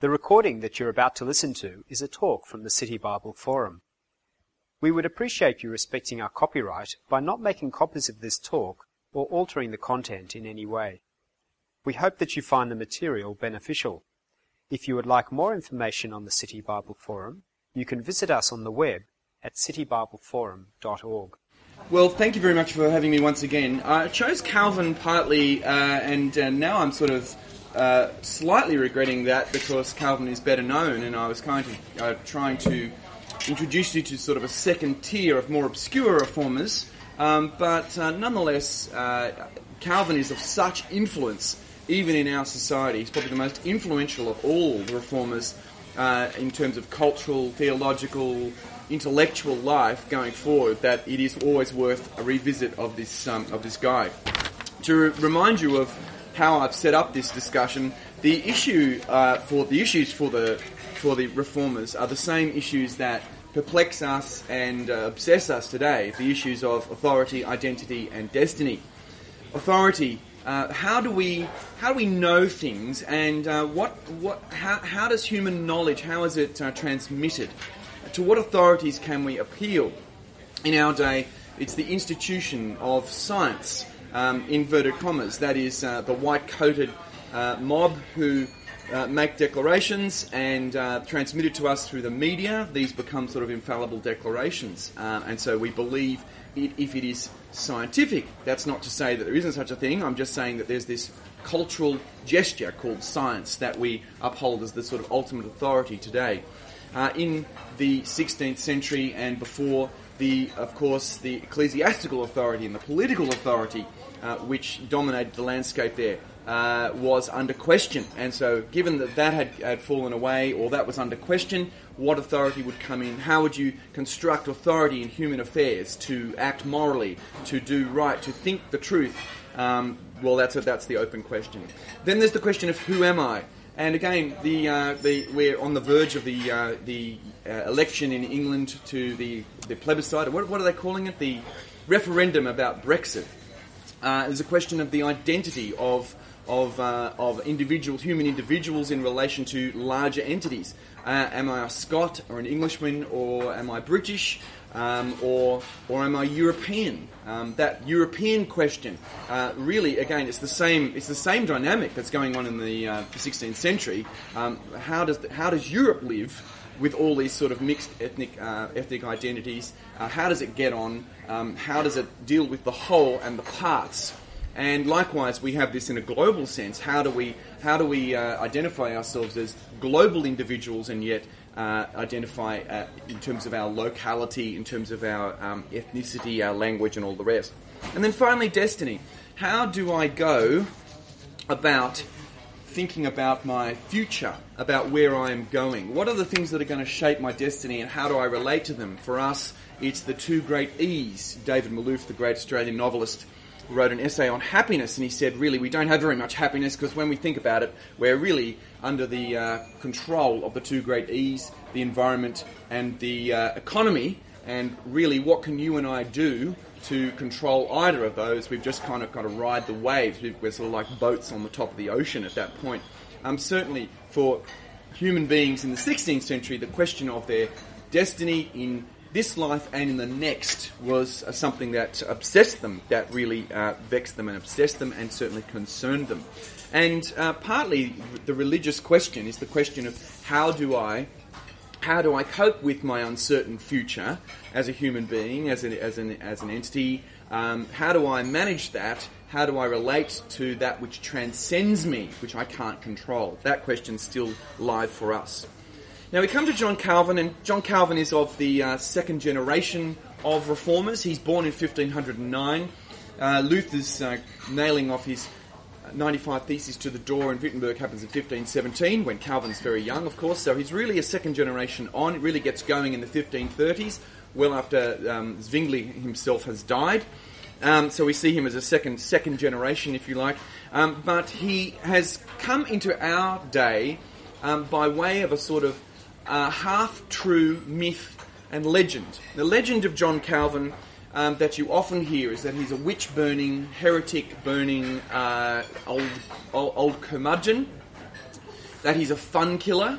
The recording that you're about to listen to is a talk from the City Bible Forum. We would appreciate you respecting our copyright by not making copies of this talk or altering the content in any way. We hope that you find the material beneficial. If you would like more information on the City Bible Forum, you can visit us on the web at citybibleforum.org. Well, thank you very much for having me once again. I chose Calvin partly, uh, and uh, now I'm sort of uh, slightly regretting that because Calvin is better known, and I was kind of uh, trying to introduce you to sort of a second tier of more obscure reformers. Um, but uh, nonetheless, uh, Calvin is of such influence even in our society. He's probably the most influential of all the reformers uh, in terms of cultural, theological, intellectual life going forward. That it is always worth a revisit of this um, of this guy. To re- remind you of how I've set up this discussion, the issue uh, for the issues for the for the reformers are the same issues that perplex us and uh, obsess us today. The issues of authority, identity, and destiny. Authority uh, how do we how do we know things, and uh, what what how, how does human knowledge how is it uh, transmitted? To what authorities can we appeal? In our day, it's the institution of science, um, inverted commas. That is uh, the white-coated uh, mob who uh, make declarations and uh, transmitted to us through the media. These become sort of infallible declarations, uh, and so we believe it if it is scientific. That's not to say that there isn't such a thing. I'm just saying that there's this cultural gesture called science that we uphold as the sort of ultimate authority today. Uh, in the 16th century and before, the of course the ecclesiastical authority and the political authority, uh, which dominated the landscape there, uh, was under question. And so, given that that had, had fallen away or that was under question, what authority would come in? How would you construct authority in human affairs to act morally, to do right, to think the truth? Um, well, that's a, that's the open question. Then there's the question of who am I? And again, the, uh, the, we're on the verge of the, uh, the uh, election in England to the, the plebiscite. What, what are they calling it? The referendum about Brexit. Uh, there's a question of the identity of of, uh, of individuals, human individuals in relation to larger entities. Uh, am I a Scot or an Englishman or am I British um, or, or am I European? Um, that European question, uh, really, again, it's the same. It's the same dynamic that's going on in the, uh, 16th century. Um, how does the, how does Europe live with all these sort of mixed ethnic uh, ethnic identities? Uh, how does it get on? Um, how does it deal with the whole and the parts? And likewise, we have this in a global sense. How do we how do we uh, identify ourselves as global individuals and yet uh, identify uh, in terms of our locality, in terms of our um, ethnicity, our language, and all the rest? And then finally, destiny. How do I go about thinking about my future, about where I am going? What are the things that are going to shape my destiny, and how do I relate to them? For us, it's the two great E's. David Malouf, the great Australian novelist wrote an essay on happiness, and he said, really, we don't have very much happiness because when we think about it, we're really under the uh, control of the two great E's, the environment and the uh, economy. And really, what can you and I do to control either of those? We've just kind of got to ride the waves. We're sort of like boats on the top of the ocean at that point. Um, certainly, for human beings in the 16th century, the question of their destiny in this life and in the next was uh, something that obsessed them, that really uh, vexed them and obsessed them, and certainly concerned them. And uh, partly the religious question is the question of how do I, how do I cope with my uncertain future as a human being, as an as an as an entity? Um, how do I manage that? How do I relate to that which transcends me, which I can't control? That question's still live for us. Now we come to John Calvin, and John Calvin is of the uh, second generation of reformers. He's born in 1509. Uh, Luther's uh, nailing off his 95 Theses to the door in Wittenberg happens in 1517, when Calvin's very young, of course. So he's really a second generation on. It really gets going in the 1530s, well after um, Zwingli himself has died. Um, so we see him as a second second generation, if you like. Um, but he has come into our day um, by way of a sort of uh, half true myth and legend. The legend of John Calvin um, that you often hear is that he's a witch burning, heretic burning, uh, old, old, old curmudgeon. that he's a fun killer,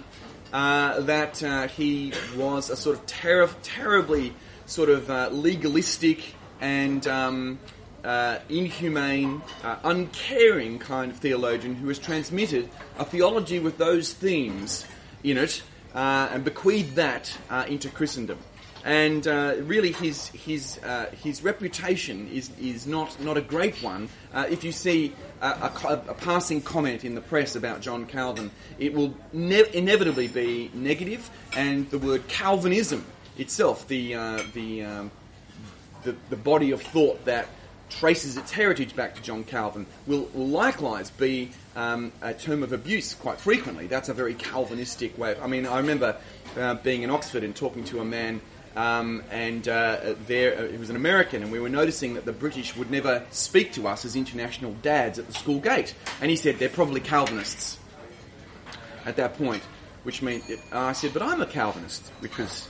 uh, that uh, he was a sort of ter- terribly sort of uh, legalistic and um, uh, inhumane, uh, uncaring kind of theologian who has transmitted a theology with those themes in it and bequeathed that uh, into Christendom. And uh, really, his his uh, his reputation is is not not a great one. if you see a, a, a, passing comment in the press about John Calvin, it will ne- inevitably be negative, and the word Calvinism itself, the the, um, the the body of thought that traces its heritage back to John Calvin will likewise be um, a term of abuse quite frequently. That's a very Calvinistic way. Of, I mean, I remember uh, being in Oxford and talking to a man, um, and uh, there uh, he was an American, and we were noticing that the British would never speak to us as international dads at the school gate, and he said they're probably Calvinists. At that point, which means I said, but I'm a Calvinist because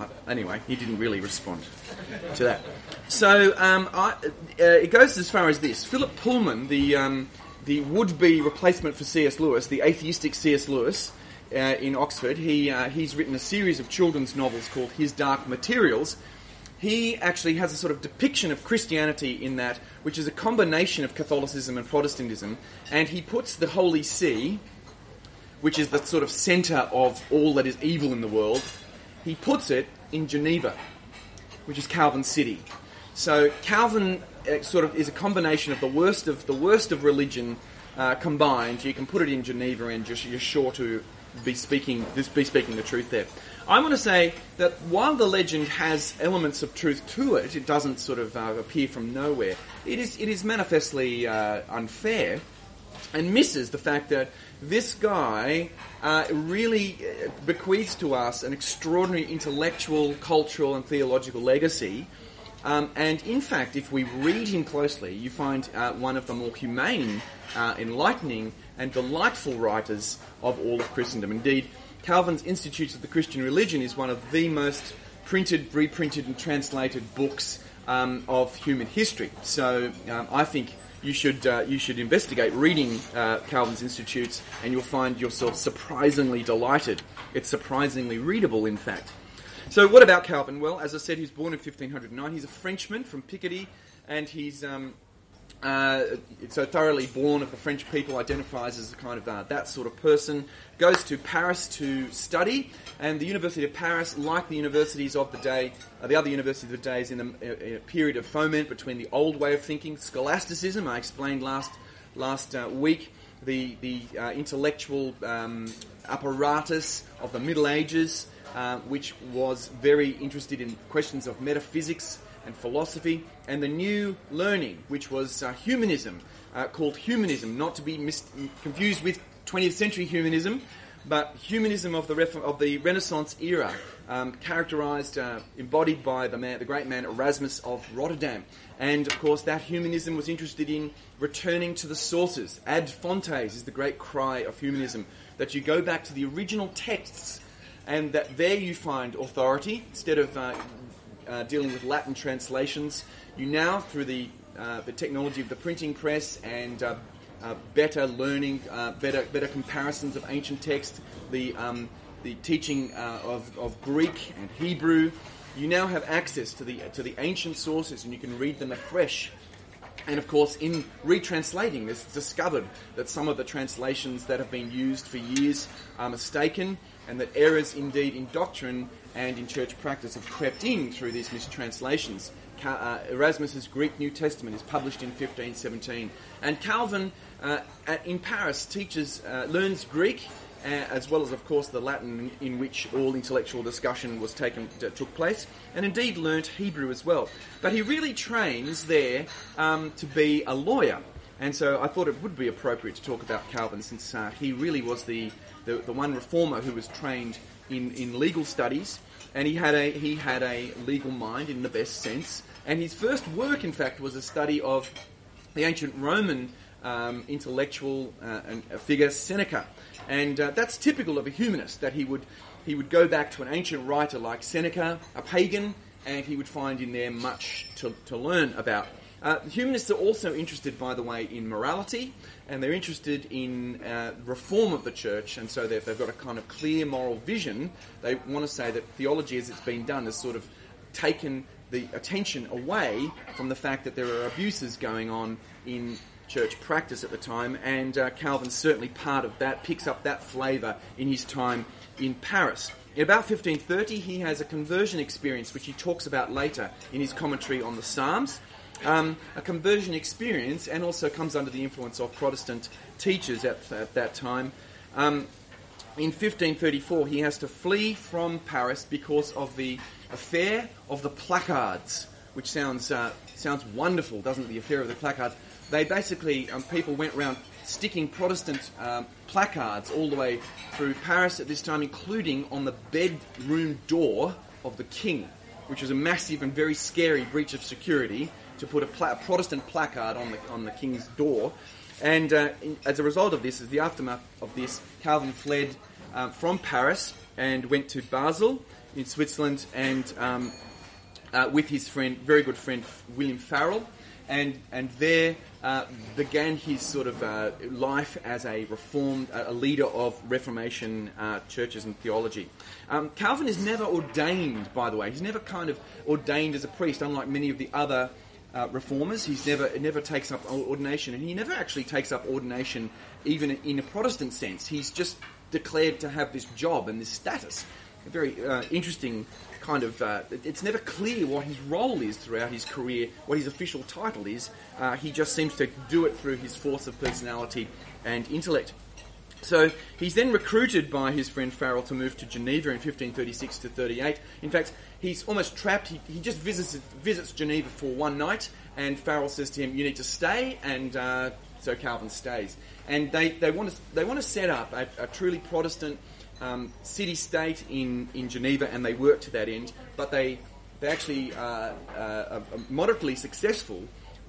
uh, anyway, he didn't really respond to that. So um, I, uh, it goes as far as this: Philip Pullman, the um, the would-be replacement for C.S. Lewis, the atheistic C.S. Lewis. Uh, in Oxford, he uh, he's written a series of children's novels called His Dark Materials. He actually has a sort of depiction of Christianity in that, which is a combination of Catholicism and Protestantism, and he puts the Holy See, which is the sort of centre of all that is evil in the world, he puts it in Geneva, which is Calvin City. So Calvin uh, sort of is a combination of the worst of the worst of religion uh, combined. You can put it in Geneva, and just, you're sure to be speaking be speaking the truth there. I want to say that while the legend has elements of truth to it, it doesn't sort of uh, appear from nowhere. It is it is manifestly uh, unfair and misses the fact that this guy uh, really uh, bequeaths to us an extraordinary intellectual, cultural, and theological legacy um, and in fact, if we read him closely, you find uh, one of the more humane, uh, enlightening, and delightful writers of all of Christendom. Indeed, Calvin's Institutes of the Christian Religion is one of the most printed, reprinted, and translated books um, of human history. So um, I think you should uh, you should investigate reading uh, Calvin's Institutes, and you'll find yourself surprisingly delighted. It's surprisingly readable, in fact. So, what about Calvin? Well, as I said, he was born in 1509. He's a Frenchman from Picardy, and he's um, uh, so thoroughly born of the French people, identifies as a kind of uh, that sort of person. Goes to Paris to study, and the University of Paris, like the universities of the day, uh, the other universities of the day, is in a, in a, period of foment between the old way of thinking, scholasticism. I explained last last uh, week the the uh, intellectual um, apparatus of the Middle Ages. Uh, which was very interested in questions of metaphysics and philosophy, and the new learning, which was uh, humanism, uh, called humanism, not to be mis- confused with 20th century humanism, but humanism of the, of the Renaissance era, um, characterized, uh, embodied by the, man, the great man Erasmus of Rotterdam. And of course, that humanism was interested in returning to the sources. Ad fontes is the great cry of humanism, that you go back to the original texts and that there you find authority instead of uh, uh, dealing with Latin translations. You now, through the uh, the technology of the printing press and uh, uh, better learning, uh, better better comparisons of ancient texts, the um, the teaching of, of Greek and Hebrew, you now have access to the to the ancient sources and you can read them afresh. And of course, in retranslating, it's discovered that some of the translations that have been used for years are mistaken and that errors indeed in doctrine and in church practice have crept in through these mistranslations. Uh, Erasmus's Greek New Testament is published in 1517, and Calvin uh, at, in Paris teaches, uh, learns Greek, as well as, of course, the Latin in which all intellectual discussion was taken took place, and indeed learnt Hebrew as well. But he really trains there um, to be a lawyer, and so I thought it would be appropriate to talk about Calvin, since uh, he really was the the, the one reformer who was trained in, in legal studies, and he had a he had a legal mind in the best sense. And his first work, in fact, was a study of the ancient Roman um, intellectual uh, figure Seneca, and uh, that's typical of a humanist that he would he would go back to an ancient writer like Seneca, a pagan, and he would find in there much to, to learn about. Uh, humanists are also interested, by the way, in morality, and they're interested in uh, reform of the church, and so they've got a kind of clear moral vision. They want to say that theology, as it's been done, has sort of taken the attention away from the fact that there are abuses going on in church practice at the time, and uh, Calvin's certainly part of that, picks up that flavour in his time in Paris. In about 1530, he has a conversion experience, which he talks about later in his commentary on the Psalms. Um, a conversion experience, and also comes under the influence of Protestant teachers at, at that time. Um, in 1534, he has to flee from Paris because of the affair of the placards, which sounds uh, sounds wonderful, doesn't it? The affair of the placards. They basically um, people went around sticking Protestant um, placards all the way through Paris at this time, including on the bedroom door of the king, which was a massive and very scary breach of security to put a, pla- a Protestant placard on the on the king's door. And uh, in, as a result of this, as the aftermath of this, Calvin fled um, from Paris and went to Basel in Switzerland, and um, uh, with his friend, very good friend William Farel, and and there uh, began his sort of uh, life as a reformed, a leader of Reformation uh, churches and theology. Um, Calvin is never ordained, by the way. He's never kind of ordained as a priest, unlike many of the other uh, reformers. He's never never takes up ordination, and he never actually takes up ordination, even in a Protestant sense. He's just declared to have this job and this status. A very uh, interesting kind of. Uh, it's never clear what his role is throughout his career, what his official title is. Uh, he just seems to do it through his force of personality and intellect. So he's then recruited by his friend Farel to move to Geneva in 1536 to 38. In fact, he's almost trapped. He, he just visits, visits Geneva for one night, and Farel says to him, "You need to stay," and uh, so Calvin stays. And they, they want to they want to set up a, a truly Protestant um, city state in, in Geneva, and they work to that end. But they they actually uh, uh, are moderately successful.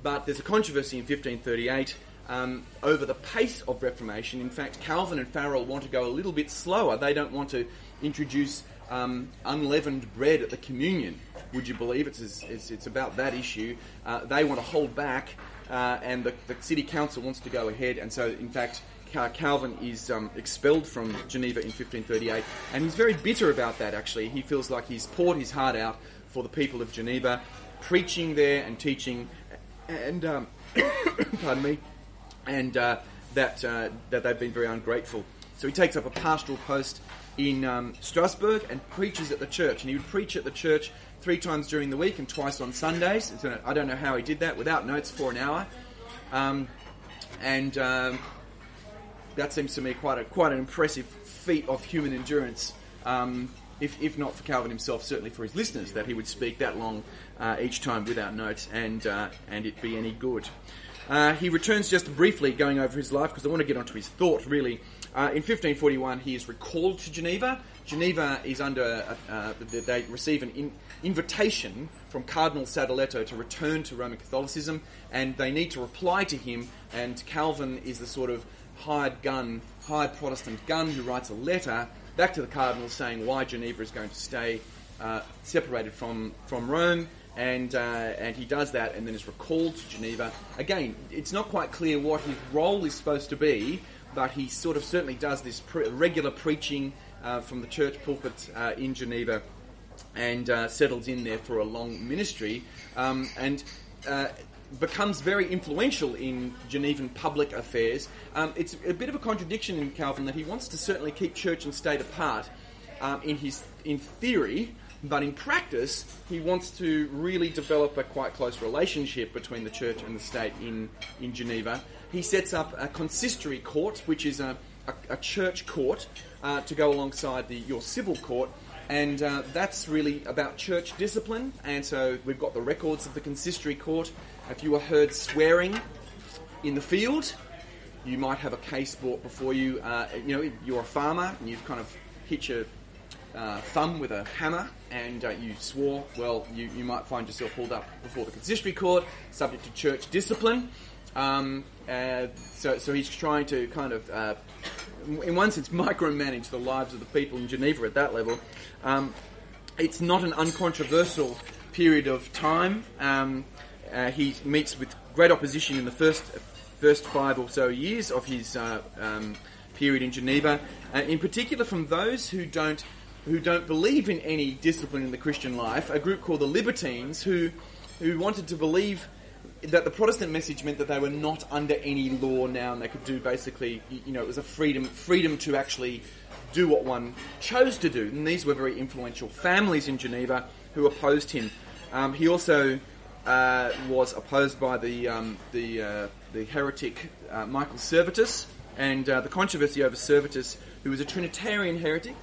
But there's a controversy in 1538 um, over the pace of Reformation. In fact, Calvin and Farel want to go a little bit slower. They don't want to introduce um, unleavened bread at the communion. Would you believe it's, it's, it's about that issue? Uh, they want to hold back, uh, and the, the, city council wants to go ahead. And so, in fact, Calvin is um, expelled from Geneva in 1538, and he's very bitter about that. Actually, he feels like he's poured his heart out for the people of Geneva, preaching there and teaching, and um, pardon me, and uh, that uh, that they've been very ungrateful. So he takes up a pastoral post in um, Strasbourg and preaches at the church. And he would preach at the church three times during the week and twice on Sundays. I don't know how he did that without notes for an hour. Um, and um, that seems to me quite a quite an impressive feat of human endurance. Um, if, if not for Calvin himself, certainly for his listeners, that he would speak that long uh, each time without notes and uh, and it be any good. Uh, he returns just briefly, going over his life, because I want to get onto his thought, really. Uh, in 1541, he is recalled to Geneva. Geneva is under, they receive an in, invitation from Cardinal Sadoleto to return to Roman Catholicism, and they need to reply to him. And Calvin is the sort of hired gun, hired Protestant gun who writes a letter back to the Cardinal saying why Geneva is going to stay uh, separated from, from Rome and uh, and he does that, and then is recalled to Geneva. Again, it's not quite clear what his role is supposed to be, but he sort of certainly does this pre- regular preaching uh, from the church pulpit uh, in Geneva, and uh, settles in there for a long ministry, um, and. Uh, becomes very influential in Genevan public affairs. Um, it's a bit of a contradiction in Calvin that he wants to certainly keep church and state apart um, in his in theory, but in practice, he wants to really develop a quite close relationship between the church and the state in, in Geneva. He sets up a consistory court, which is a, a, a church court, uh, to go alongside the, your civil court. And uh, that's really about church discipline. And so we've got the records of the consistory court. If you were heard swearing in the field, you might have a case brought before you. Uh, you know, you're a farmer and you've kind of hit your uh, thumb with a hammer and uh, you swore, well, you, you might find yourself hauled up before the consistory court, subject to church discipline. Um, uh, so, so he's trying to kind of, uh, in one sense, micromanage the lives of the people in Geneva at that level. Um, it's not an uncontroversial period of time. Um, uh, he meets with great opposition in the first first five or so years of his uh, um, period in Geneva, uh, in particular from those who don't who don't believe in any discipline in the Christian life, a group called the Libertines, who who wanted to believe that the Protestant message meant that they were not under any law now, and they could do basically, you know, it was a freedom freedom to actually do what one chose to do. And these were very influential families in Geneva who opposed him. Um, he also uh, was opposed by the um, the uh, the heretic uh, Michael Servetus, and uh, the controversy over Servetus, who was a Trinitarian heretic,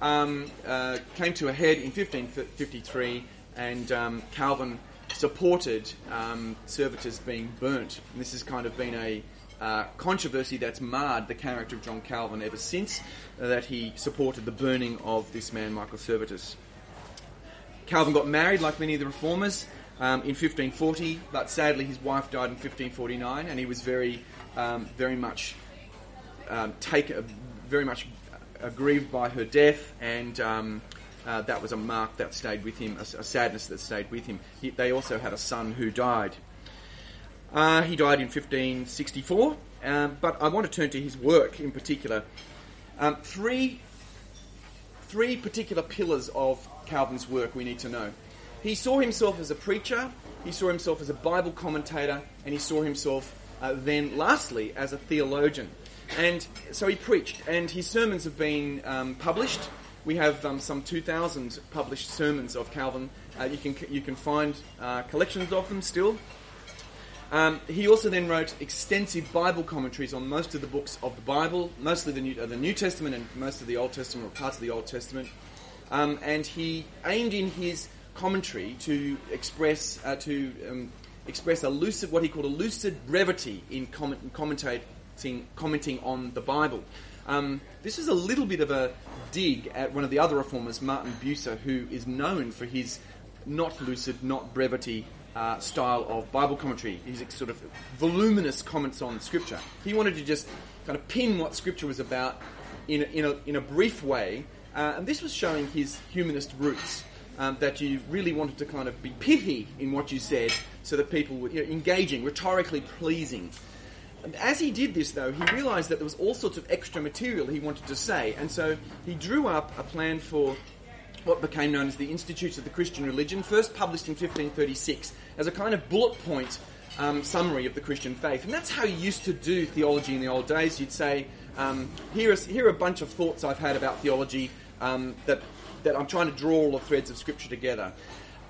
um, uh, came to a head in 1553, and um, Calvin supported um, Servetus being burnt. And this has kind of been a uh, controversy that's marred the character of John Calvin ever since uh, that he supported the burning of this man, Michael Servetus. Calvin got married, like many of the reformers, um, in 1540, but sadly his wife died in 1549, and he was very, um, very much um, take, uh, very much aggrieved by her death, and um, uh, that was a mark that stayed with him, a, a sadness that stayed with him. He, they also had a son who died. Uh, he died in 1564, um, but I want to turn to his work in particular. Um, three, three particular pillars of Calvin's work we need to know. He saw himself as a preacher, he saw himself as a Bible commentator, and he saw himself uh, then, lastly, as a theologian. And so he preached, and his sermons have been um, published. We have um, some 2,000 published sermons of Calvin. Uh, you, can, you can find uh, collections of them still. Um, he also then wrote extensive Bible commentaries on most of the books of the Bible, mostly the New, uh, the New Testament and most of the Old Testament or parts of the Old Testament. Um, and he aimed in his commentary to express uh, to um, express a lucid, what he called a lucid brevity in, comment, in commentating, commenting on the Bible. Um, this is a little bit of a dig at one of the other reformers, Martin Bucer, who is known for his not lucid, not brevity uh, style of Bible commentary. His sort of voluminous comments on Scripture. He wanted to just kind of pin what Scripture was about in a, in a, in a brief way, uh, and this was showing his humanist roots. Um, that you really wanted to kind of be pithy in what you said so that people were you know, engaging, rhetorically pleasing. As he did this, though, he realized that there was all sorts of extra material he wanted to say, and so he drew up a plan for what became known as the Institutes of the Christian Religion, first published in 1536 as a kind of bullet point um, summary of the Christian faith. And that's how you used to do theology in the old days. You'd say, um, here, is, here are a bunch of thoughts I've had about theology um, that, that I'm trying to draw all the threads of Scripture together.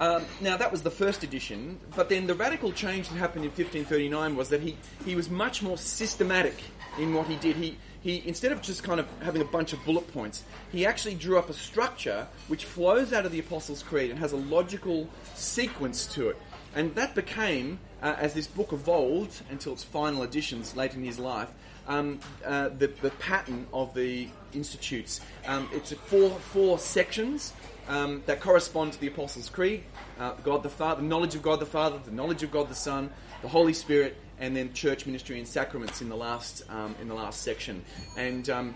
Um, now, that was the first edition, but then the radical change that happened in 1539 was that he, he was much more systematic in what he did. He, he, instead of just kind of having a bunch of bullet points, he actually drew up a structure which flows out of the Apostles' Creed and has a logical sequence to it. And that became, uh, as this book evolved until its final editions late in his life, um, uh, the, the, pattern of the institutes. Um, it's four, four sections um, that correspond to the Apostles' Creed uh, God the Father, the knowledge of God the Father, the knowledge of God the Son, the Holy Spirit, and then church ministry and sacraments in the last, um, in the last section. And um,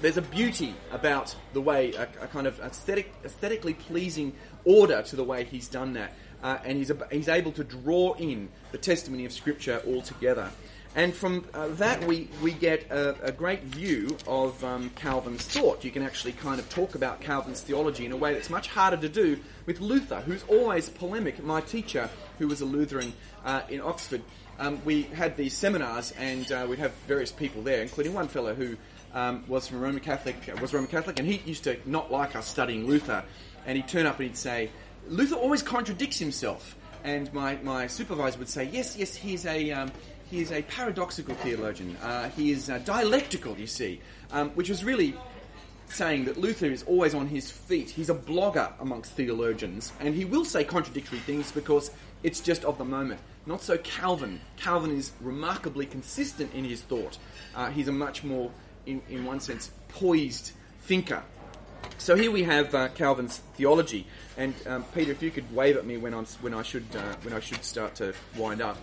there's a beauty about the way, a, a kind of aesthetic, aesthetically pleasing order to the way he's done that. Uh, and he's, he's able to draw in the testimony of Scripture altogether. And from uh, that, we, we get a, a great view of um, Calvin's thought. You can actually kind of talk about Calvin's theology in a way that's much harder to do with Luther, who's always polemic. My teacher, who was a Lutheran uh, in Oxford, um, we had these seminars, and uh, we'd have various people there, including one fellow who um, was from Roman Catholic, was Roman Catholic, and he used to not like us studying Luther. And he'd turn up and he'd say, Luther always contradicts himself. And my, my supervisor would say, yes, yes, he's a, um, he is a paradoxical theologian. Uh, he is uh, dialectical, you see, um, which was really saying that Luther is always on his feet. He's a blogger amongst theologians, and he will say contradictory things because it's just of the moment. Not so Calvin. Calvin is remarkably consistent in his thought. Uh, he's a much more, in, in one sense, poised thinker. So here we have uh, Calvin's theology, and um, Peter, if you could wave at me when I'm when I should uh, when I should start to wind up.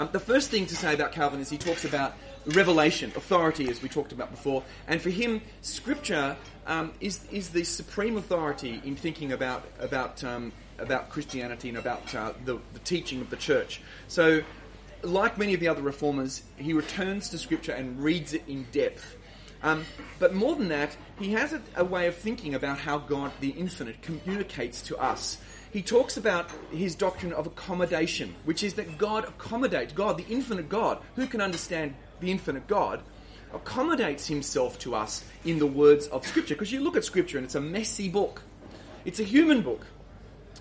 Um, the first thing to say about Calvin is he talks about revelation, authority, as we talked about before. And for him, Scripture um, is, is the supreme authority in thinking about, about um, about Christianity and about uh, the, the teaching of the church. So, like many of the other reformers, he returns to Scripture and reads it in depth. Um, but more than that, he has a, a, way of thinking about how God, the infinite, communicates to us. He talks about his doctrine of accommodation, which is that God accommodates, God, the infinite God, who can understand the infinite God, accommodates himself to us in the words of Scripture. Because you look at Scripture and it's a messy book, it's a human book.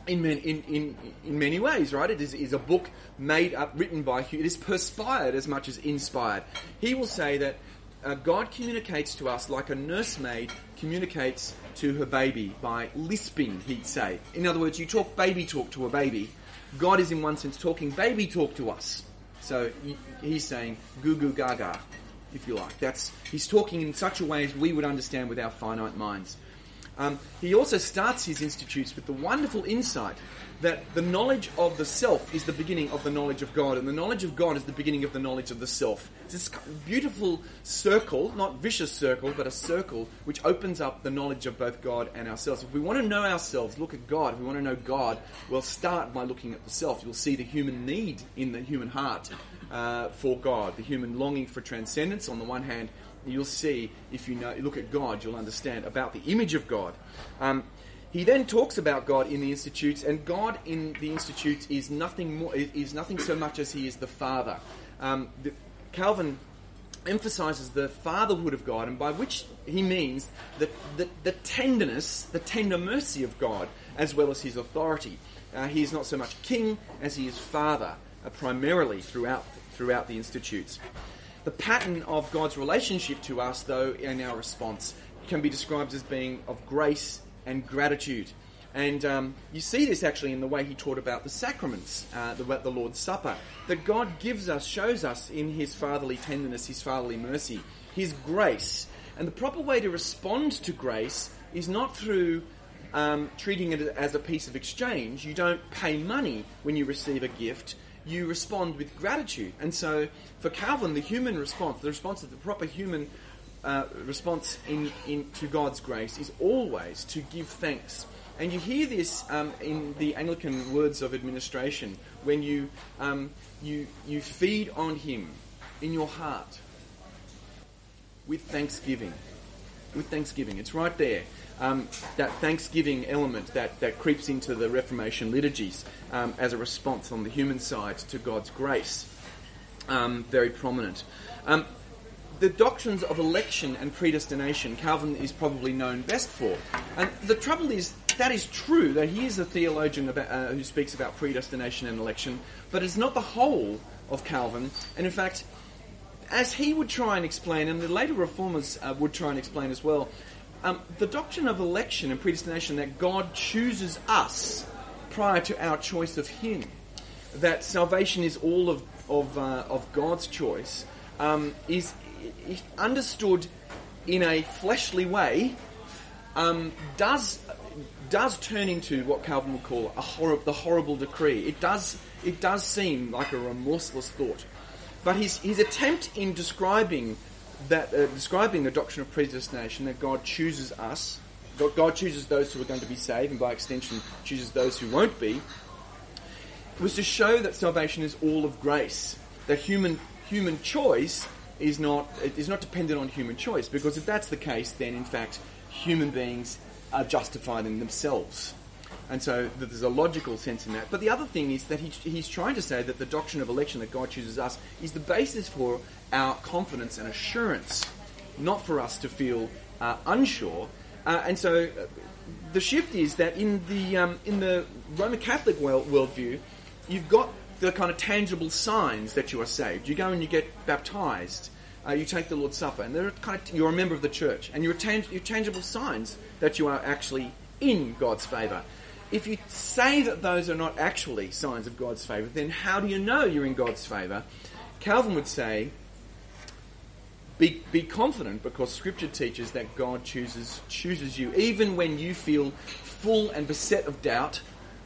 In, in, in, in many ways, right? It is, is a book made up, written by, it is perspired as much as inspired. He will say that uh, God communicates to us like a nursemaid communicates to her baby by lisping, he'd say. In other words, you talk baby talk to a baby. God is, in one sense, talking baby talk to us. So he's saying goo goo gaga, if you like. That's he's talking in such a way as we would understand with our finite minds. Um, he also starts his institutes with the wonderful insight that the knowledge of the self is the beginning of the knowledge of God, and the knowledge of God is the beginning of the knowledge of the self. It's this beautiful circle, not vicious circle, but a circle which opens up the knowledge of both God and ourselves. If we want to know ourselves, look at God. If we want to know God, we'll start by looking at the self. You'll see the human need in the human heart uh, for God, the human longing for transcendence on the one hand. You'll see if you know, look at God, you'll understand about the image of God. Um, he then talks about God in the Institutes, and God in the Institutes is nothing more is nothing so much as he is the Father. Um, the, Calvin emphasizes the fatherhood of God, and by which he means the, the, the, tenderness, the tender mercy of God, as well as his authority. Uh, he is not so much king as he is father, uh, primarily throughout, throughout the Institutes. The pattern of God's relationship to us, though, in our response, can be described as being of grace and gratitude. And um, you see this actually in the way he taught about the sacraments, uh, the, the Lord's Supper. That God gives us, shows us in his fatherly tenderness, his fatherly mercy, his grace. And the proper way to respond to grace is not through um, treating it as a piece of exchange. You don't pay money when you receive a gift. You respond with gratitude. And so, for Calvin, the human response, the response of the proper human uh, response in, in, to God's grace is always to give thanks. And you hear this um, in the Anglican words of administration when you, um, you, you feed on Him in your heart with thanksgiving. With thanksgiving. It's right there. Um, that thanksgiving element that, that creeps into the Reformation liturgies um, as a response on the human side to God's grace. Um, very prominent. Um, the doctrines of election and predestination, Calvin is probably known best for. And the trouble is, that is true, that he is a theologian about, uh, who speaks about predestination and election, but it's not the whole of Calvin. And in fact, as he would try and explain, and the later reformers uh, would try and explain as well, um, the doctrine of election and predestination that God chooses us prior to our choice of Him, that salvation is all of, of, uh, of God's choice, um, is understood in a fleshly way, um, does does turn into what Calvin would call a hor- the horrible decree. It does it does seem like a remorseless thought, but his his attempt in describing that uh, describing the doctrine of predestination that God chooses us, God chooses those who are going to be saved, and by extension chooses those who won't be, was to show that salvation is all of grace. That human human choice is not is not dependent on human choice because if that's the case, then in fact human beings are justified in themselves. And so there's a logical sense in that. But the other thing is that he, he's trying to say that the doctrine of election that God chooses us is the basis for our confidence and assurance, not for us to feel uh, unsure. Uh, and so uh, the shift is that in the um, in the Roman Catholic world, worldview, you've got the kind of tangible signs that you are saved. You go and you get baptized. Uh, you take the Lord's Supper, and they're kind of, you're a member of the church, and you're, tang- you're tangible signs that you are actually in God's favour. If you say that those are not actually signs of God's favour, then how do you know you're in God's favour? Calvin would say, be, be confident because Scripture teaches that God chooses chooses you, even when you feel full and beset of doubt,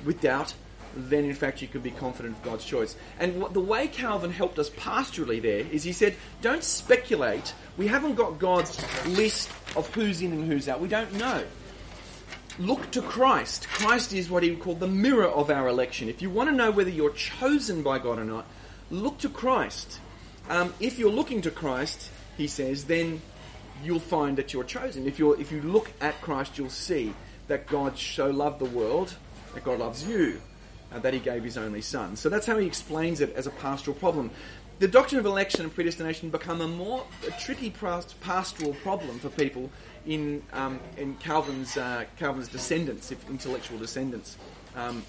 with doubt, then in fact you can be confident of God's choice. And what, the way Calvin helped us pastorally there is he said, don't speculate. We haven't got God's list of who's in and who's out. We don't know. Look to Christ. Christ is what he would call the mirror of our election. If you want to know whether you're chosen by God or not, look to Christ. Um, if you're looking to Christ, he says, then you'll find that you're chosen. If, you're, if you look at Christ, you'll see that God so loved the world, that God loves you, and that he gave his only son. So that's how he explains it as a pastoral problem. The doctrine of election and predestination become a more a tricky pastoral problem for people in, um, in Calvin's, uh, Calvin's descendants, if intellectual descendants, um,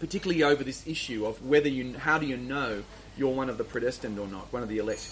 particularly over this issue of whether you, how do you know you're one of the predestined or not, one of the elect.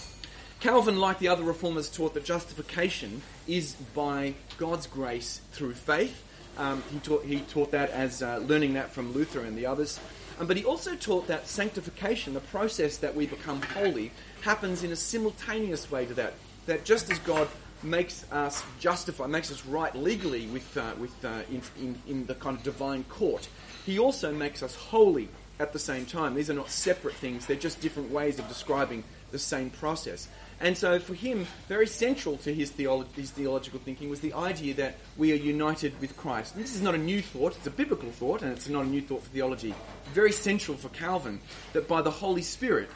Calvin, like the other reformers, taught that justification is by God's grace through faith. Um, he, taught, he taught that as uh, learning that from Luther and the others. Um, but he also taught that sanctification, the process that we become holy, happens in a simultaneous way to that. That just as God makes us justify, makes us right legally with, uh, with, uh, in, in, in the kind of divine court, he also makes us holy at the same time. These are not separate things, they're just different ways of describing the same process. And so for him, very central to his, theolo- his theological thinking was the idea that we are united with Christ. And this is not a new thought, it's a biblical thought, and it's not a new thought for theology. Very central for Calvin that by the Holy Spirit,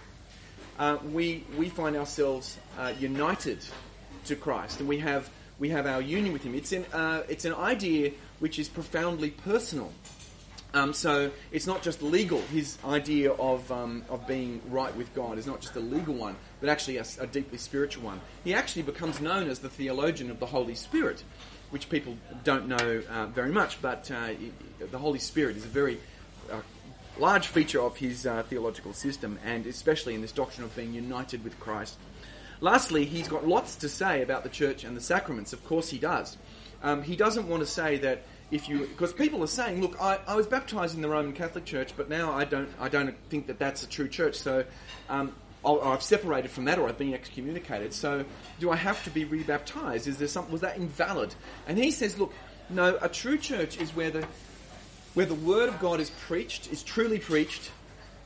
uh, we, we find ourselves uh, united to Christ, and we have, we have our union with Him. It's an, uh, it's an idea which is profoundly personal. Um, so it's not just legal. His idea of, um, of being right with God is not just a legal one, but actually a, a, deeply spiritual one. He actually becomes known as the theologian of the Holy Spirit, which people don't know uh, very much, but uh, the Holy Spirit is a very uh, large feature of his uh, theological system, and especially in this doctrine of being united with Christ. Lastly, he's got lots to say about the church and the sacraments. Of course, he does. Um, he doesn't want to say that if you because people are saying, look, I, I was baptized in the Roman Catholic Church, but now I don't I don't think that that's a true church. So um, i have separated from that, or I've been excommunicated. So do I have to be rebaptized? Is there some was that invalid? And he says, look, no, a true church is where the where the word of God is preached, is truly preached,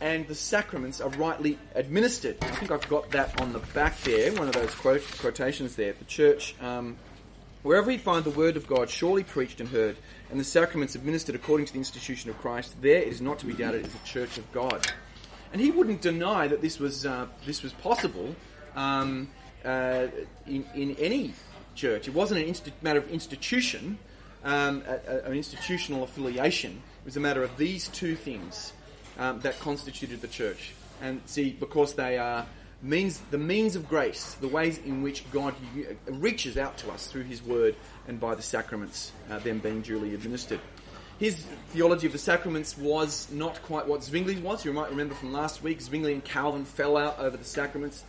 and the sacraments are rightly administered. I think I've got that on the back there, one of those quote, quotations there. The church. Um, Wherever we find the word of God surely preached and heard, and the sacraments administered according to the institution of Christ, there it is not to be doubted is the church of God. And he wouldn't deny that this was uh, this was possible um, uh, in, in any church. It wasn't an insti- matter of institution, um, a, a, an institutional affiliation. It was a matter of these two things um, that constituted the church. And see, because they are means the means of grace, the ways in which God reaches out to us through His Word and by the sacraments, uh, them being duly administered. His theology of the sacraments was not quite what Zwingli's was. You might remember from last week, Zwingli and Calvin fell out over the sacraments.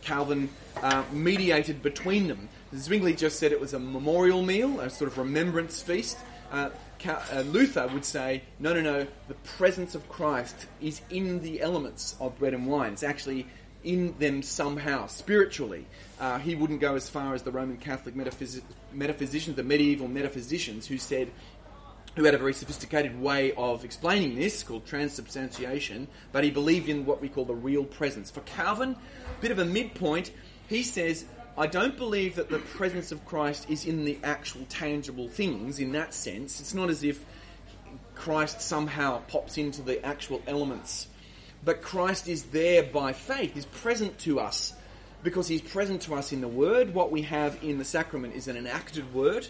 Calvin uh, mediated between them. Zwingli just said it was a memorial meal, a sort of remembrance feast. Uh, Luther would say, no, no, no, the presence of Christ is in the elements of bread and wine. It's actually in them somehow, spiritually. Uh, he wouldn't go as far as the Roman Catholic metaphys- metaphysicians, the medieval metaphysicians, who said, who had a very sophisticated way of explaining this called transubstantiation, but he believed in what we call the real presence. For Calvin, a bit of a midpoint, he says, I don't believe that the presence of Christ is in the actual tangible things in that sense. It's not as if Christ somehow pops into the actual elements but Christ is there by faith. He's present to us because he's present to us in the Word. What we have in the sacrament is an enacted Word.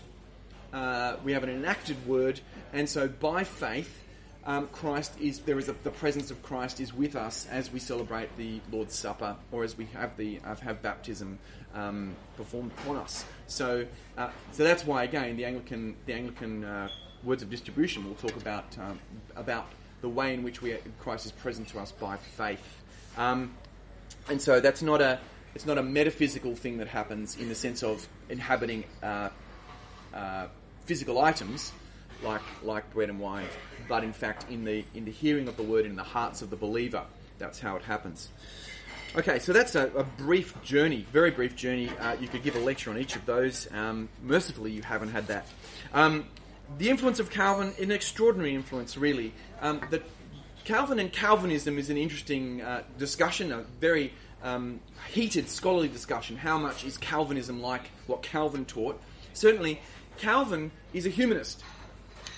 Uh, we have an enacted Word, and so by faith, um, Christ is there is a, the presence of Christ is with us as we celebrate the Lord's Supper or as we have the have baptism um, performed upon us. So, uh, so that's why again the Anglican the Anglican uh, words of distribution will talk about um, about the way in which we, Christ is present to us by faith. Um, and so that's not a it's not a metaphysical thing that happens in the sense of inhabiting uh, uh, physical items like like bread and wine, but in fact in the in the hearing of the word in the hearts of the believer. That's how it happens. Okay, so that's a, a brief journey, very brief journey. Uh, you could give a lecture on each of those. Um, mercifully, you haven't had that. Um, the influence of Calvin, an extraordinary influence, really. Um, that Calvin and Calvinism is an interesting uh, discussion, a very um, heated scholarly discussion. How much is Calvinism like what Calvin taught? Certainly, Calvin is a humanist.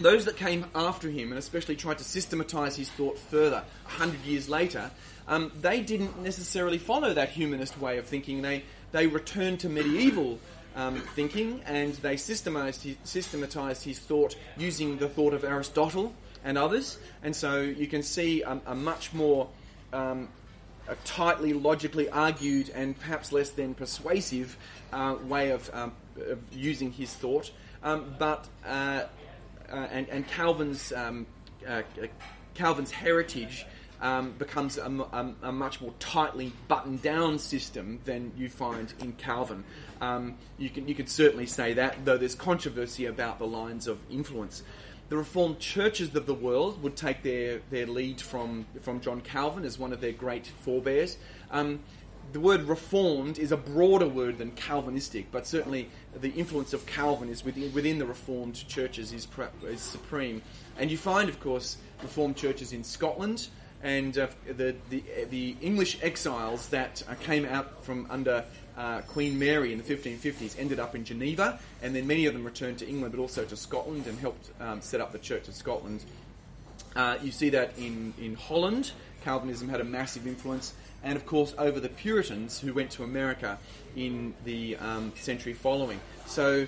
Those that came after him and especially tried to systematize his thought further, a hundred years later, um, they didn't necessarily follow that humanist way of thinking. They they returned to medieval um, thinking and they systematized his, systematized his thought using the thought of Aristotle and others. And so you can see a, much more um, tightly logically argued and perhaps less than persuasive uh, way of, um, of, using his thought. Um, but uh, and, and, Calvin's um, uh, Calvin's heritage um, becomes a, a, a, much more tightly buttoned down system than you find in Calvin. Um, you can you could certainly say that, though there's controversy about the lines of influence. The Reformed churches of the world would take their, their lead from, from John Calvin as one of their great forebears. Um, the word reformed is a broader word than Calvinistic, but certainly the influence of Calvin is within, within the Reformed churches is, is supreme. And you find, of course, Reformed churches in Scotland, and uh, the, the, the English exiles that uh, came out from under uh, Queen Mary in the 1550s ended up in Geneva, and then many of them returned to England, but also to Scotland and helped um, set up the Church of Scotland. Uh, you see that in, in Holland, Calvinism had a massive influence, and of course over the Puritans who went to America in the um, century following. So,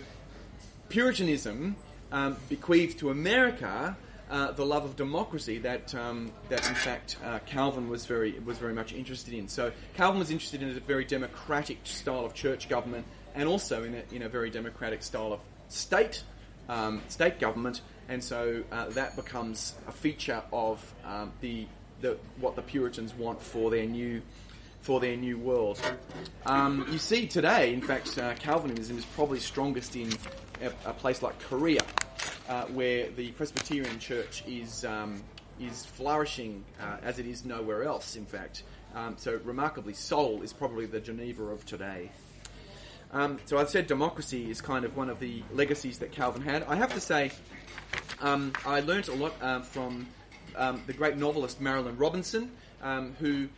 Puritanism um, bequeathed to America uh, the love of democracy that um, that in fact uh, Calvin was very was very much interested in. So Calvin was interested in a very democratic style of church government, and also in a, in a very democratic style of state um, state government. And so uh, that becomes a feature of um, the, the what the Puritans want for their new for their new world. Um, you see today, in fact, uh, Calvinism is probably strongest in a, a place like Korea uh, where the Presbyterian Church is um, is flourishing uh, as it is nowhere else. In fact, um, so remarkably, Seoul is probably the Geneva of today. Um, so I've said democracy is kind of one of the legacies that Calvin had. I have to say, um, I learnt a lot uh, from um, the great novelist Marilynne Robinson, um, who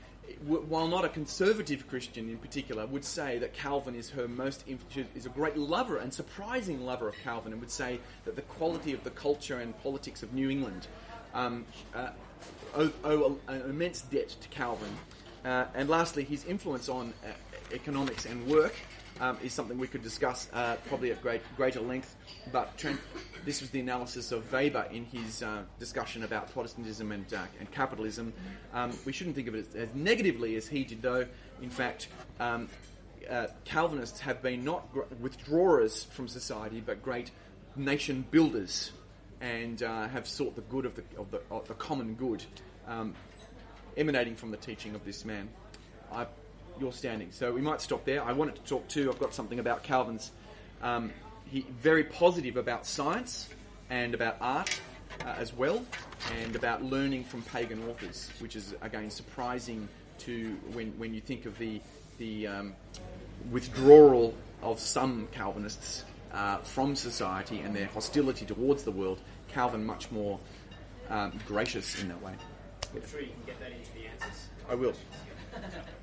while not a conservative Christian in particular, would say that Calvin is her most is a great lover and surprising lover of Calvin, and would say that the quality of the culture and politics of New England um, uh, owe, owe, an immense debt to Calvin. Uh, and lastly, his influence on uh, economics and work um, is something we could discuss uh, probably at great, greater length. But Trent, this was the analysis of Weber in his uh, discussion about Protestantism and, uh, and capitalism. Um, we shouldn't think of it as, as, negatively as he did, though. In fact, um, uh, Calvinists have been not gr- withdrawers from society, but great nation builders, and uh, have sought the good of the, of the, of the common good, um, emanating from the teaching of this man. I your standing. So we might stop there. I wanted to talk too. I've got something about Calvin's. Um, he very positive about science and about art uh, as well, and about learning from pagan authors, which is again surprising to when when you think of the the um, withdrawal of some Calvinists uh, from society and their hostility towards the world. Calvin much more um, gracious in that way. I'm sure you can get that into the answers. I will.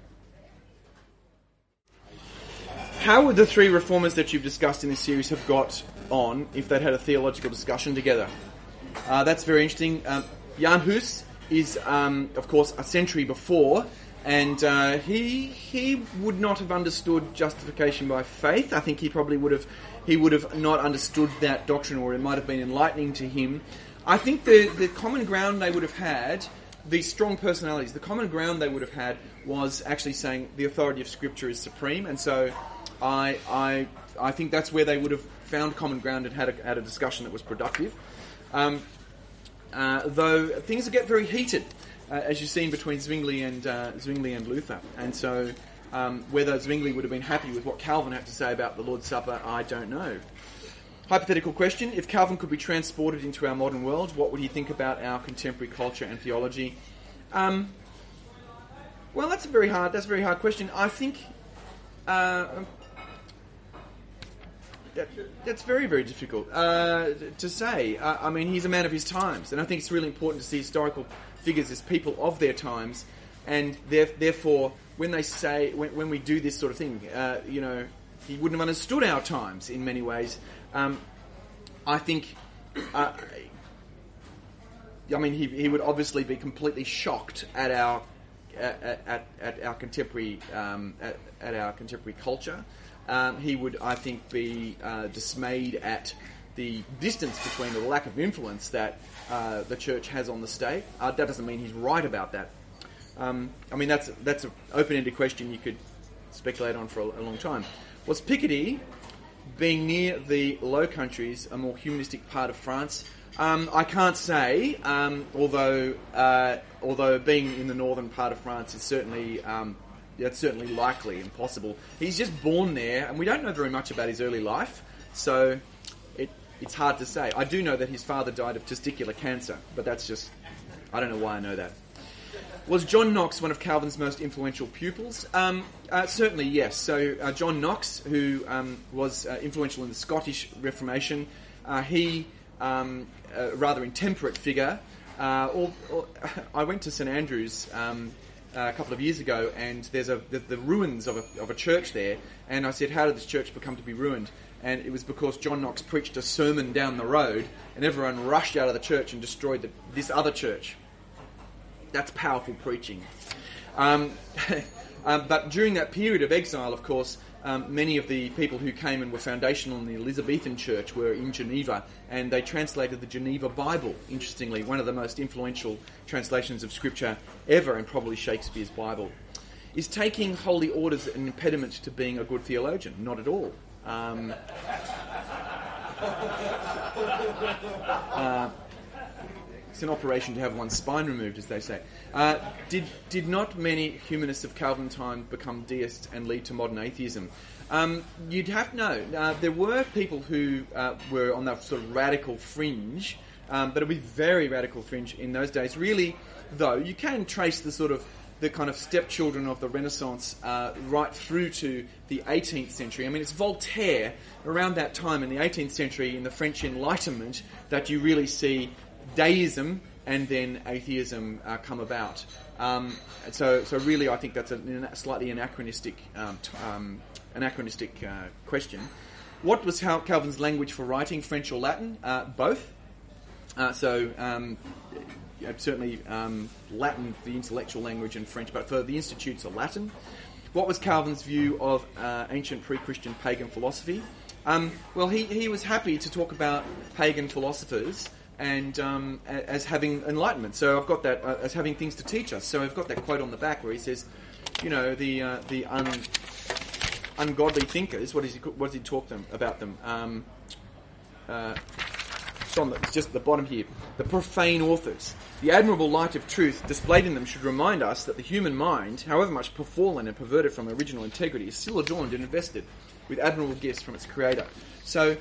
how would the three reformers that you've discussed in this series have got on if they'd had a theological discussion together? Uh, that's very interesting. Um, Jan Hus is, um, of course, a century before, and uh, he he would not have understood justification by faith. I think he probably would have he would have not understood that doctrine, or it might have been enlightening to him. I think the the common ground they would have had these strong personalities, the common ground they would have had was actually saying the authority of Scripture is supreme, and so I, I, I think that's where they would have found common ground and had a, had a discussion that was productive. Um, uh, though things get very heated, uh, as you've seen between Zwingli and uh, Zwingli and Luther, and so um, whether Zwingli would have been happy with what Calvin had to say about the Lord's Supper, I don't know. Hypothetical question: If Calvin could be transported into our modern world, what would he think about our contemporary culture and theology? Um, well, that's a very hard. That's a very hard question. I think uh, that, that's very, very difficult uh, to say. Uh, I mean, he's a man of his times, and I think it's really important to see historical figures as people of their times, and therefore, when they say, when, when, we do this sort of thing, uh, you know, he wouldn't have understood our times in many ways. Um, I think uh, I mean, he, he would obviously be completely shocked at our at, at, at our contemporary um, at, at our contemporary culture. Um, he would, I think, be uh, dismayed at the distance between the lack of influence that uh, the church has on the state. Uh, that doesn't mean he's right about that. Um, I mean, that's that's an open-ended question you could speculate on for a, a long time. Was Picardy, being near the Low Countries, a more humanistic part of France? Um, I can't say, um, although uh, although being in the northern part of France is certainly um, that's certainly likely and possible. He's just born there, and we don't know very much about his early life, so it, it's hard to say. I do know that his father died of testicular cancer, but that's just I don't know why I know that. Was John Knox one of Calvin's most influential pupils? Um, uh, certainly, yes. So, uh, John Knox, who um, was uh, influential in the Scottish Reformation, uh, he, um, a rather intemperate figure. Uh, All, all, I went to St Andrews um, a couple of years ago, and there's a the, the ruins of a, of a church there. And I said, "How did this church become to be ruined?" And it was because John Knox preached a sermon down the road, and everyone rushed out of the church and destroyed the, this other church that's powerful preaching. Um, um, but during that period of exile, of course, um, many of the people who came and were foundational in the Elizabethan church were in Geneva, and they translated the Geneva Bible, interestingly, one of the most influential translations of Scripture ever, and probably Shakespeare's Bible. Is taking holy orders an impediment to being a good theologian? Not at all. Um, uh, it's an operation to have one's spine removed, as they say. Uh, did, did not many humanists of Calvin time become deists and lead to modern atheism? Um, you'd have to know. Uh, there were people who uh, were on that sort of radical fringe, um, but it would be very radical fringe in those days. Really, though, you can trace the sort of the kind of stepchildren of the Renaissance uh, right through to the 18th century. I mean, it's Voltaire around that time in the 18th century in the French Enlightenment that you really see deism and then atheism uh, come about. Um, so, so really, I think that's a slightly anachronistic, um, t- um, anachronistic uh, question. What was Calvin's language for writing, French or Latin? Uh, both. Uh, so, um, certainly um, Latin, the intellectual language, and French, but for the institutes, are Latin. What was Calvin's view of uh, ancient pre-Christian pagan philosophy? Um, well, he, he was happy to talk about pagan philosophers and um, as having enlightenment. So I've got that uh, as having things to teach us. So I've got that quote on the back where he says, you know, the uh, the un, ungodly thinkers. What does he what does he talk them about them? Um, uh, it's, on the, it's just at the bottom here. The profane authors. The admirable light of truth displayed in them should remind us that the human mind, however much fallen and perverted from original integrity, is still adorned and invested with admirable gifts from its creator. So,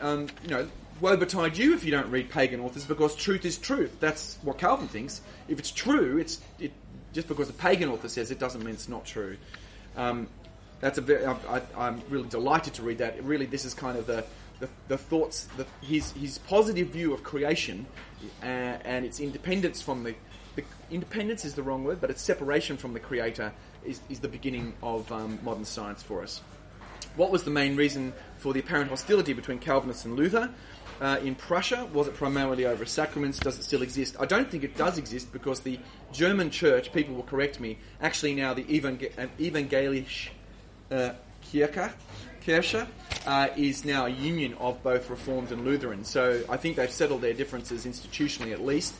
um, you know, woe betide you if you don't read pagan authors because truth is truth. That's what Calvin thinks. If it's true, it's it, just because a pagan author says it doesn't mean it's not true. Um, that's a very, I, am really delighted to read that. Really, this is kind of the the, the thoughts, the, his his positive view of creation uh, and its independence from the, the independence is the wrong word, but its separation from the creator is, is the beginning of um, modern science for us. What was the main reason for the apparent hostility between Calvinists and Luther? Uh, in Prussia? Was it primarily over sacraments? Does it still exist? I don't think it does exist because the German church, people will correct me, actually now the Evangel- Evangelische uh, Kirche, Kirche uh, is now a union of both Reformed and Lutheran. So I think they've settled their differences institutionally at least.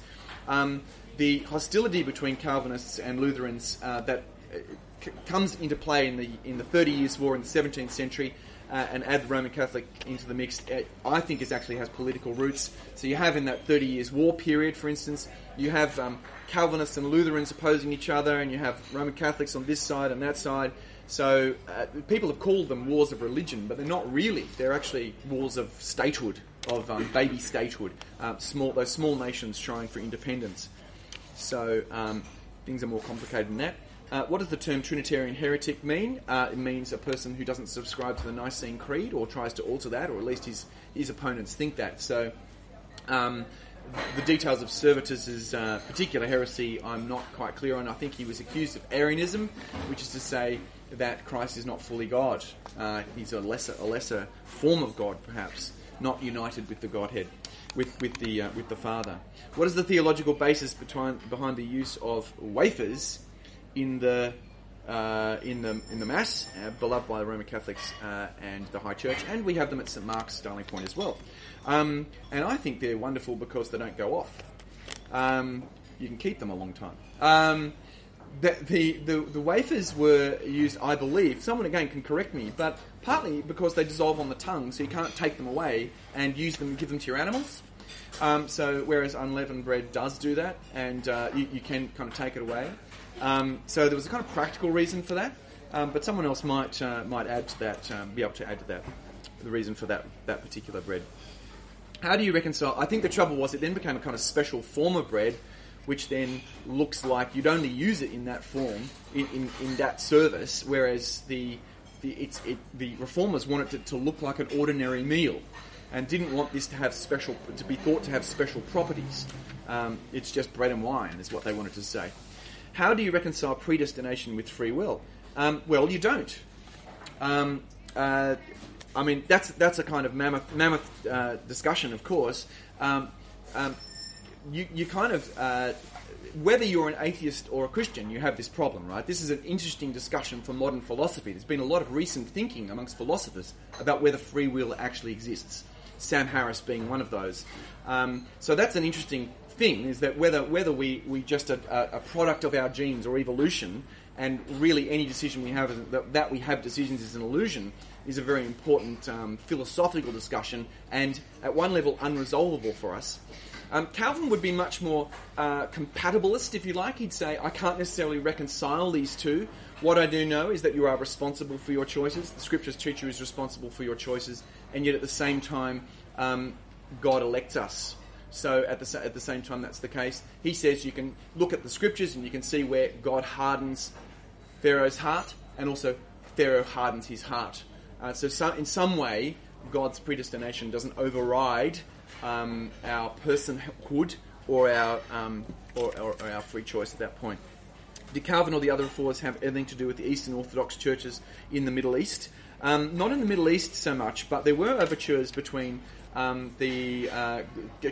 Um, the hostility between Calvinists and Lutherans uh, that uh, c- comes into play in the in the Thirty Years' War in the 17th century uh, and add the Roman Catholic into the mix, I think it actually has political roots. So you have in that Thirty Years' War period, for instance, you have um, Calvinists and Lutherans opposing each other, and you have Roman Catholics on this side and that side. So uh, people have called them wars of religion, but they're not really. They're actually wars of statehood, of um, baby statehood. Uh, small, those small nations trying for independence. So um, things are more complicated than that. Uh, what does the term Trinitarian heretic mean? Uh, it means a person who doesn't subscribe to the Nicene Creed or tries to alter that, or at least his, his opponents think that. So, um, the details of Servetus's uh, particular heresy I'm not quite clear on. I think he was accused of Arianism, which is to say that Christ is not fully God. Uh, he's a lesser, a lesser form of God, perhaps. not united with the Godhead, with with the uh, with the Father. What is the theological basis behind behind the use of wafers in the uh, in the in the Mass, uh, beloved by the Roman Catholics uh, and the High Church, and we have them at St Mark's Darling Point as well. Um, and I think they're wonderful because they don't go off. Um, you can keep them a long time. Um, the, the, the, the wafers were used, I believe, someone again can correct me, but partly because they dissolve on the tongue, so you can't take them away and use them, give them to your animals. Um, so whereas unleavened bread does do that, and uh, you, you can kind of take it away. Um, so there was a kind of practical reason for that, um, but someone else might uh, might add to that, um, be able to add to that, the reason for that that particular bread. How do you reconcile? I think the trouble was it then became a kind of special form of bread, which then looks like you'd only use it in that form, in, in, in that service, whereas the the, it, the reformers wanted it to look like an ordinary meal and didn't want this to have special to be thought to have special properties. Um, it's just bread and wine, is what they wanted to say. How do you reconcile predestination with free will? Um, well, you don't. Um, uh, I mean, that's that's a kind of mammoth, mammoth uh, discussion, of course. Um, um, you, you kind of uh, whether you're an atheist or a Christian, you have this problem, right? This is an interesting discussion for modern philosophy. There's been a lot of recent thinking amongst philosophers about whether free will actually exists. Sam Harris being one of those. Um, so that's an interesting thing is that whether whether we we just a, a product of our genes or evolution, and really any decision we have that, that we have decisions is an illusion, is a very important um, philosophical discussion and at one level unresolvable for us. Um, Calvin would be much more uh, compatibilist, if you like. He'd say, I can't necessarily reconcile these two. What I do know is that you are responsible for your choices. The scriptures teach you is responsible for your choices, and yet at the same time, um, God elects us. So at the, at the same time, that's the case. He says you can look at the scriptures and you can see where God hardens Pharaoh's heart, and also Pharaoh hardens his heart. Uh, so some, in some way, God's predestination doesn't override um, our personhood or our um, or, or, or, our free choice at that point. Did Calvin or the other reformers have anything to do with the Eastern Orthodox churches in the Middle East? Um, not in the Middle East so much, but there were overtures between um, the uh,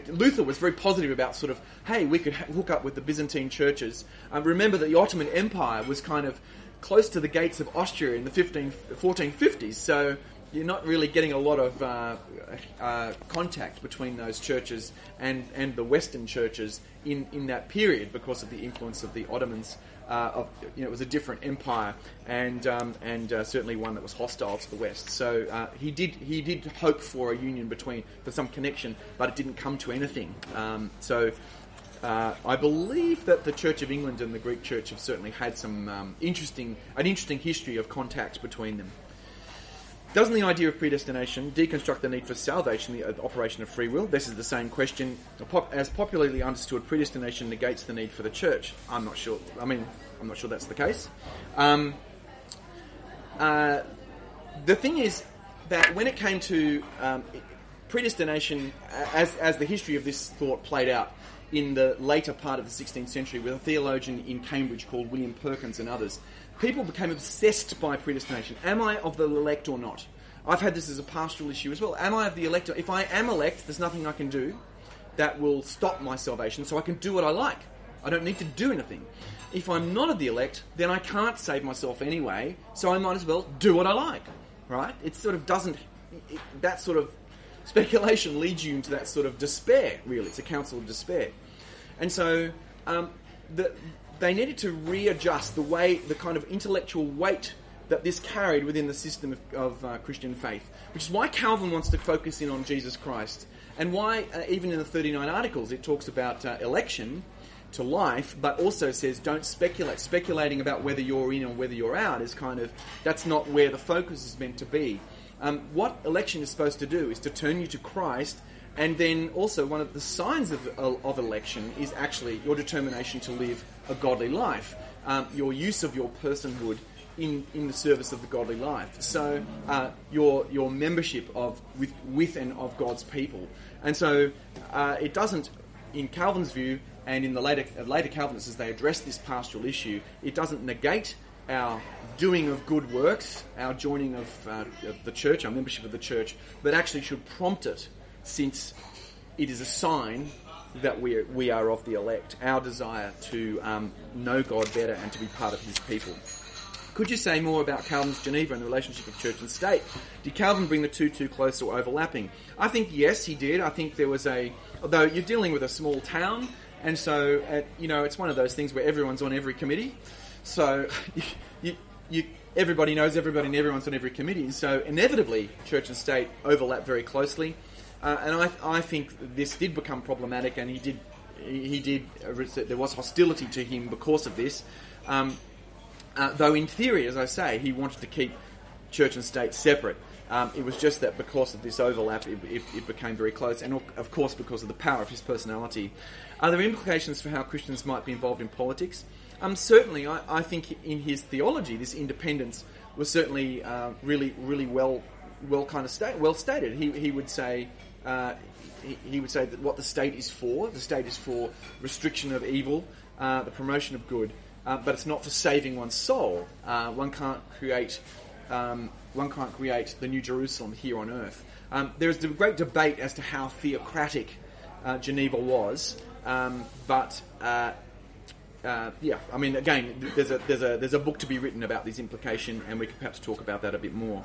Luther was very positive about sort of, hey, we could hook up with the Byzantine churches. Uh, remember that the Ottoman Empire was kind of close to the gates of Austria in the 15, 1450s, so you're not really getting a lot of uh, uh, contact between those churches and, and the Western churches in, in that period because of the influence of the Ottomans uh, of, you know, it was a different empire and um, and uh, certainly one that was hostile to the West. So uh, he did he did hope for a union between for some connection, but it didn't come to anything. Um, so. Uh, I believe that the Church of England and the Greek Church have certainly had some um, interesting, an interesting history of contact between them. Doesn't the idea of predestination deconstruct the need for salvation, the operation of free will? This is the same question. As popularly understood, predestination negates the need for the church. I'm not sure. I mean, I'm not sure that's the case. Um, uh, the thing is that when it came to um, predestination, as, as the history of this thought played out in the later part of the 16th century with a theologian in Cambridge called William Perkins and others, people became obsessed by predestination. Am I of the elect or not? I've had this as a pastoral issue as well. Am I of the elect? If I am elect, there's nothing I can do that will stop my salvation, so I can do what I like. I don't need to do anything. If I'm not of the elect, then I can't save myself anyway, so I might as well do what I like. Right? It sort of doesn't. It, that sort of speculation leads you into that sort of despair, really. It's a counsel of despair. And so um, the, they needed to readjust the way, the kind of intellectual weight that this carried within the system of, of uh, Christian faith, which is why Calvin wants to focus in on Jesus Christ, and why uh, even in the 39 articles it talks about uh, election to life, but also says don't speculate. Speculating about whether you're in or whether you're out is kind of that's not where the focus is meant to be. Um, what election is supposed to do is to turn you to Christ and then also, one of the signs of, of election is actually your determination to live a godly life, um, your use of your personhood in, in the service of the godly life. So, uh, your, your membership of, with, with and of God's people. And so, uh, it doesn't, in Calvin's view, and in the later, later Calvinists, as they address this pastoral issue, it doesn't negate our doing of good works, our joining of, uh, of the church, our membership of the church, but actually should prompt it since it is a sign that we are, we are of the elect, our desire to um, know God better and to be part of his people. Could you say more about Calvin's Geneva and the relationship of church and state? Did Calvin bring the two too close or overlapping? I think yes, he did. I think there was a, although you're dealing with a small town, and so at, you know it's one of those things where everyone's on every committee, so you, you, everybody knows everybody and everyone's on every committee, so inevitably church and state overlap very closely, uh, and I, I think this did become problematic, and he did he did there was hostility to him because of this. Um, uh, though in theory, as I say, he wanted to keep church and state separate. Um, it was just that because of this overlap, it, it, it, became very close, and of course because of the power of his personality. Are there implications for how Christians might be involved in politics? Um, certainly, I, I, think in his theology, this independence was certainly uh, really, really well, well kind of sta- well stated. He, he would say. Uh, he, he would say that what the state is for, the state is for restriction of evil, uh, the promotion of good, uh, but it's not for saving one's soul. Uh, one can't create um, one can't create the New Jerusalem here on earth. Um, there is a great debate as to how theocratic uh, Geneva was, um, but uh, yeah, I mean, again, there's a there's a there's a book to be written about this implication, and we could perhaps talk about that a bit more.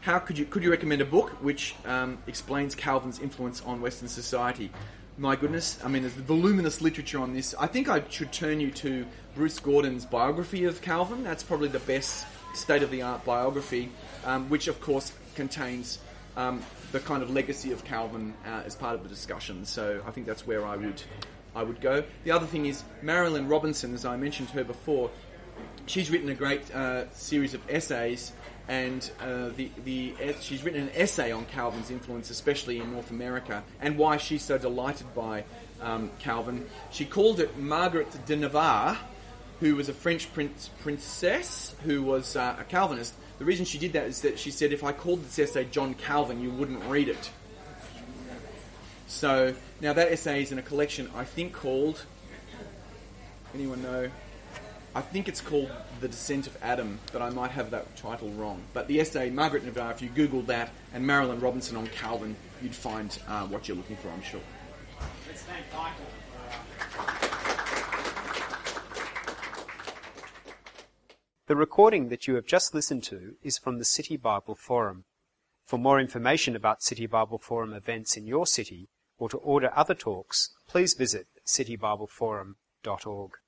How could you could you recommend a book which um, explains Calvin's influence on Western society? my goodness, I mean, there's voluminous literature on this. I think I should turn you to Bruce Gordon's biography of Calvin. That's probably the best state of the art biography, um, which of course contains um, the kind of legacy of Calvin uh, as part of the discussion. So I think that's where I would I would go. The other thing is Marilynne Robinson, as I mentioned her before. She's written a great uh, series of essays and uh, the, the, she's written an essay on Calvin's influence, especially in North America, and why she's so delighted by um, Calvin. She called it Margaret de Navarre, who was a French prince, princess who was uh, a Calvinist. The reason she did that is that she said, if I called this essay John Calvin, you wouldn't read it. So, now that essay is in a collection, I think, called. Anyone know? I think it's called The Descent of Adam, but I might have that title wrong. But the essay, Margaret Navarre, if you Google that, and Marilynne Robinson on Calvin, you'd find uh, what you're looking for, I'm sure. Let's thank Michael. The recording that you have just listened to is from the City Bible Forum. For more information about City Bible Forum events in your city or to order other talks, please visit citybibleforum.org.